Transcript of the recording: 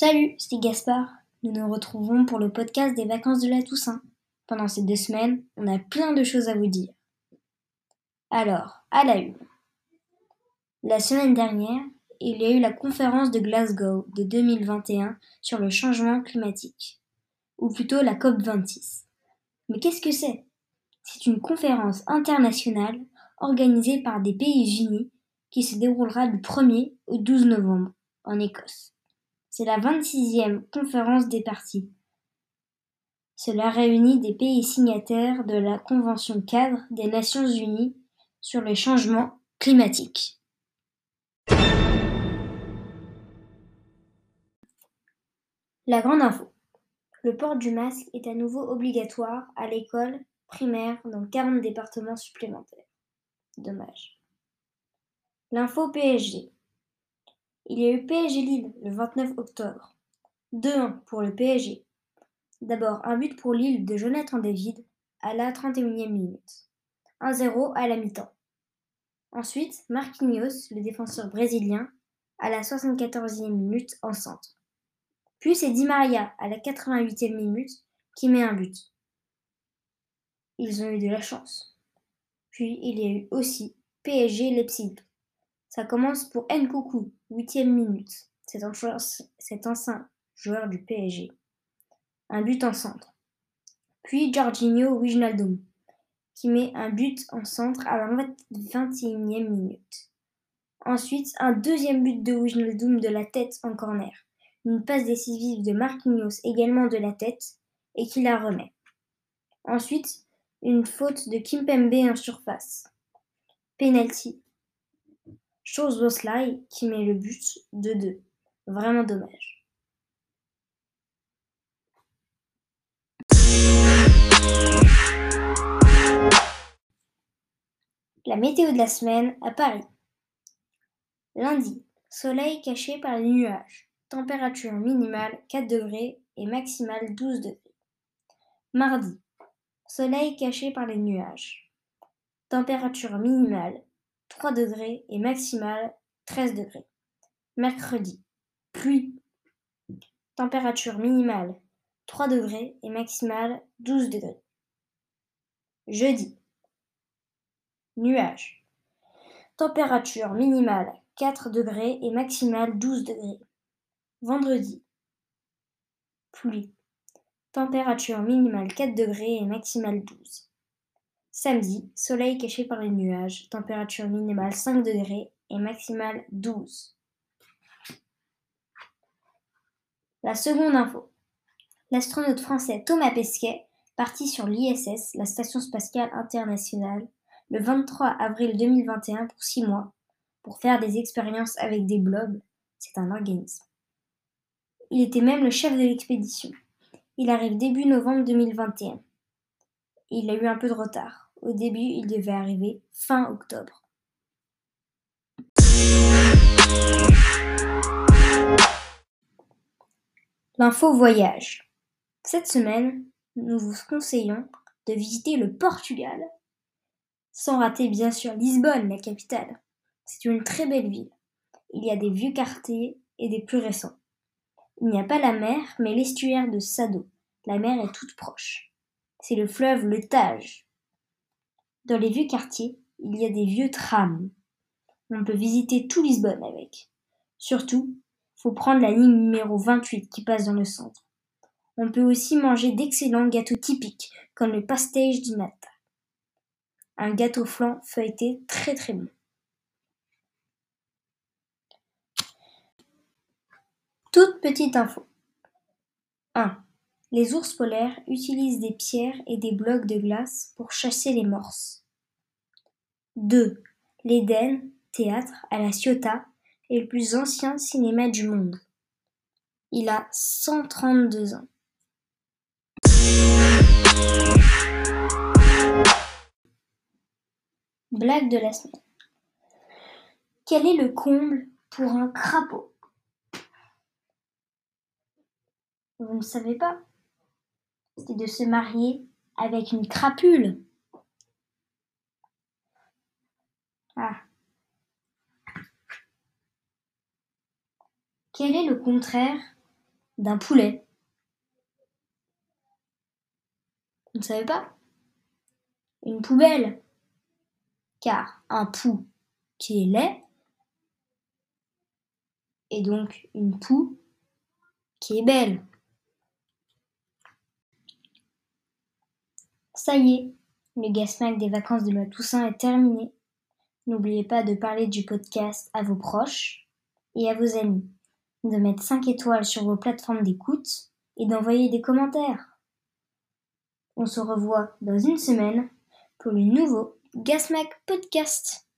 Salut, c'est Gaspard. Nous nous retrouvons pour le podcast des vacances de la Toussaint. Pendant ces deux semaines, on a plein de choses à vous dire. Alors, à la une. La semaine dernière, il y a eu la conférence de Glasgow de 2021 sur le changement climatique, ou plutôt la COP26. Mais qu'est-ce que c'est? C'est une conférence internationale organisée par des pays unis qui se déroulera du 1er au 12 novembre en Écosse. C'est la 26e conférence des parties. Cela réunit des pays signataires de la Convention cadre des Nations unies sur les changements climatiques. La grande info. Le port du masque est à nouveau obligatoire à l'école primaire dans 40 départements supplémentaires. Dommage. L'info PSG. Il y a eu PSG Lille le 29 octobre. 2-1 pour le PSG. D'abord un but pour Lille de Jonathan David à la 31e minute. 1-0 à la mi-temps. Ensuite, Marquinhos, le défenseur brésilien, à la 74e minute en centre. Puis c'est Di Maria à la 88e minute qui met un but. Ils ont eu de la chance. Puis il y a eu aussi PSG Leipzig. Ça commence pour Nkoukou, 8e minute. C'est ancien joueur du PSG. Un but en centre. Puis Jorginho Wijnaldum, qui met un but en centre à la 21e minute. Ensuite, un deuxième but de Wijnaldum de la tête en corner une passe décisive de Marquinhos également de la tête et qui la remet. Ensuite, une faute de Kimpembe en surface. Penalty. Chose Bosley qui met le but de 2. Vraiment dommage. La météo de la semaine à Paris. Lundi, soleil caché par les nuages. Température minimale 4 degrés et maximale 12 degrés. Mardi. Soleil caché par les nuages. Température minimale 3 degrés et maximale 13 degrés. Mercredi. Pluie. Température minimale 3 degrés et maximale 12 degrés. Jeudi. Nuages. Température minimale 4 degrés et maximale 12 degrés. Vendredi. Pluie. Température minimale 4 degrés et maximale 12. Samedi. Soleil caché par les nuages. Température minimale 5 degrés et maximale 12. La seconde info. L'astronaute français Thomas Pesquet, parti sur l'ISS, la Station spatiale internationale, le 23 avril 2021 pour 6 mois, pour faire des expériences avec des blobs, c'est un organisme. Il était même le chef de l'expédition. Il arrive début novembre 2021. Il a eu un peu de retard. Au début, il devait arriver fin octobre. L'info voyage. Cette semaine, nous vous conseillons de visiter le Portugal. Sans rater bien sûr Lisbonne, la capitale. C'est une très belle ville. Il y a des vieux quartiers et des plus récents. Il n'y a pas la mer, mais l'estuaire de Sado. La mer est toute proche. C'est le fleuve le Tage. Dans les vieux quartiers, il y a des vieux trams. On peut visiter tout Lisbonne avec. Surtout, faut prendre la ligne numéro 28 qui passe dans le centre. On peut aussi manger d'excellents gâteaux typiques, comme le pastéis di nata. Un gâteau flan feuilleté très très bon. Toute petite info. 1. Les ours polaires utilisent des pierres et des blocs de glace pour chasser les morses. 2. L'Éden, théâtre à la Ciotat, est le plus ancien cinéma du monde. Il a 132 ans. Blague de la semaine. Quel est le comble pour un crapaud? Vous ne savez pas? C'est de se marier avec une crapule. Ah. Quel est le contraire d'un poulet? Vous ne savez pas? Une poubelle. Car un pou qui est laid et donc une poux qui est belle. Ça y est, le Gasmac des vacances de la Toussaint est terminé. N'oubliez pas de parler du podcast à vos proches et à vos amis, de mettre 5 étoiles sur vos plateformes d'écoute et d'envoyer des commentaires. On se revoit dans une semaine pour le nouveau Gasmac Podcast.